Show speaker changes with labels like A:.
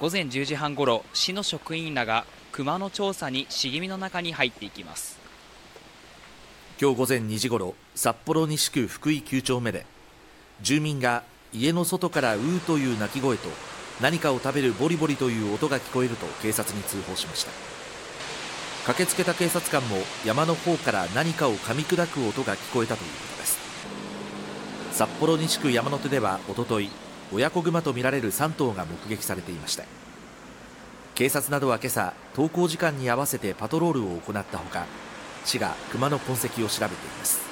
A: 午前10時半ごろ市の職員らが熊の調査に茂みの中に入っていきます。
B: 今日午前2時ごろ札幌西区福井9丁目で住民が家の外からうーという鳴き声と何かを食べるボリボリという音が聞こえると警察に通報しました。駆けつけた警察官も山の方から何かを噛み砕く音が聞こえたということです。札幌西区山手ではおととい親子熊とみられる3頭が目撃されていました。警察などは今朝登校時間に合わせてパトロールを行ったほか市が熊の痕跡を調べています。